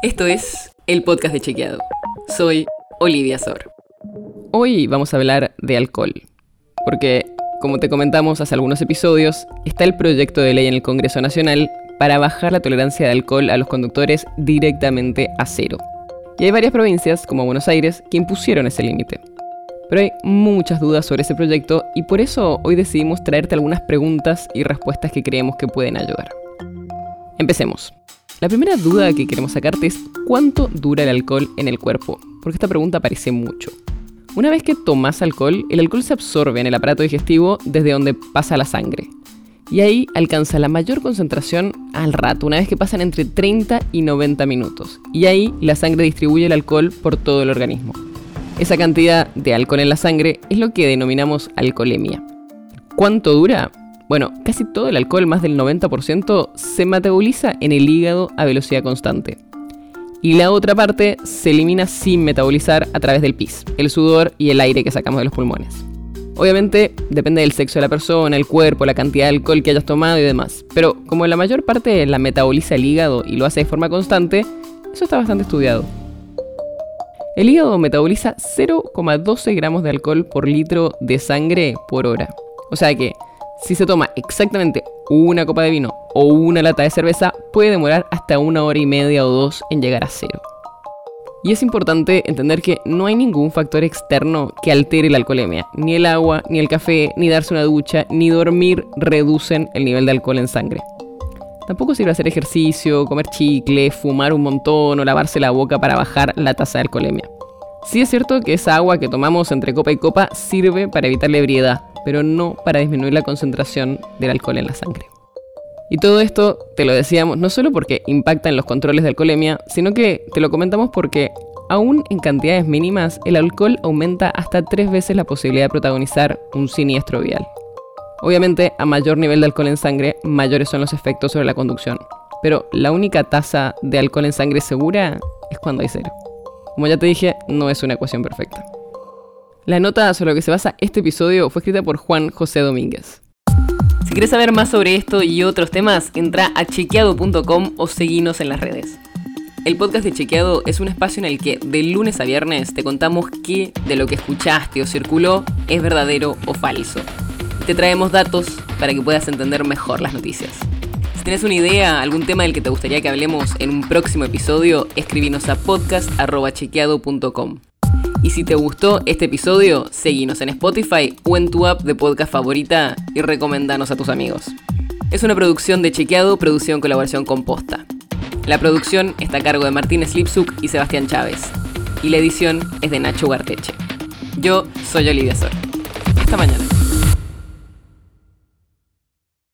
Esto es el podcast de Chequeado. Soy Olivia Sor. Hoy vamos a hablar de alcohol, porque, como te comentamos hace algunos episodios, está el proyecto de ley en el Congreso Nacional para bajar la tolerancia de alcohol a los conductores directamente a cero. Y hay varias provincias, como Buenos Aires, que impusieron ese límite. Pero hay muchas dudas sobre ese proyecto y por eso hoy decidimos traerte algunas preguntas y respuestas que creemos que pueden ayudar. Empecemos. La primera duda que queremos sacarte es ¿cuánto dura el alcohol en el cuerpo? Porque esta pregunta aparece mucho. Una vez que tomas alcohol, el alcohol se absorbe en el aparato digestivo desde donde pasa la sangre. Y ahí alcanza la mayor concentración al rato, una vez que pasan entre 30 y 90 minutos. Y ahí la sangre distribuye el alcohol por todo el organismo. Esa cantidad de alcohol en la sangre es lo que denominamos alcoholemia. ¿Cuánto dura? Bueno, casi todo el alcohol, más del 90%, se metaboliza en el hígado a velocidad constante. Y la otra parte se elimina sin metabolizar a través del pis, el sudor y el aire que sacamos de los pulmones. Obviamente depende del sexo de la persona, el cuerpo, la cantidad de alcohol que hayas tomado y demás. Pero como la mayor parte la metaboliza el hígado y lo hace de forma constante, eso está bastante estudiado. El hígado metaboliza 0,12 gramos de alcohol por litro de sangre por hora. O sea que, si se toma exactamente una copa de vino o una lata de cerveza, puede demorar hasta una hora y media o dos en llegar a cero. Y es importante entender que no hay ningún factor externo que altere la alcoholemia. Ni el agua, ni el café, ni darse una ducha, ni dormir reducen el nivel de alcohol en sangre. Tampoco sirve hacer ejercicio, comer chicle, fumar un montón o lavarse la boca para bajar la tasa de alcoholemia. Sí es cierto que esa agua que tomamos entre copa y copa sirve para evitar la ebriedad, pero no para disminuir la concentración del alcohol en la sangre. Y todo esto te lo decíamos no solo porque impacta en los controles de alcoholemia, sino que te lo comentamos porque aún en cantidades mínimas el alcohol aumenta hasta tres veces la posibilidad de protagonizar un siniestro vial. Obviamente, a mayor nivel de alcohol en sangre, mayores son los efectos sobre la conducción. Pero la única tasa de alcohol en sangre segura es cuando hay cero. Como ya te dije, no es una ecuación perfecta. La nota sobre lo que se basa este episodio fue escrita por Juan José Domínguez. Si quieres saber más sobre esto y otros temas, entra a chequeado.com o seguinos en las redes. El podcast de Chequeado es un espacio en el que de lunes a viernes te contamos qué de lo que escuchaste o circuló es verdadero o falso te traemos datos para que puedas entender mejor las noticias. Si tienes una idea, algún tema del que te gustaría que hablemos en un próximo episodio, escríbenos a podcast.chequeado.com. Y si te gustó este episodio, seguinos en Spotify o en tu app de podcast favorita y recomendanos a tus amigos. Es una producción de Chequeado, producción en colaboración con Posta. La producción está a cargo de Martín Slipsuk y Sebastián Chávez. Y la edición es de Nacho Garteche. Yo soy Olivia Sor. Hasta mañana.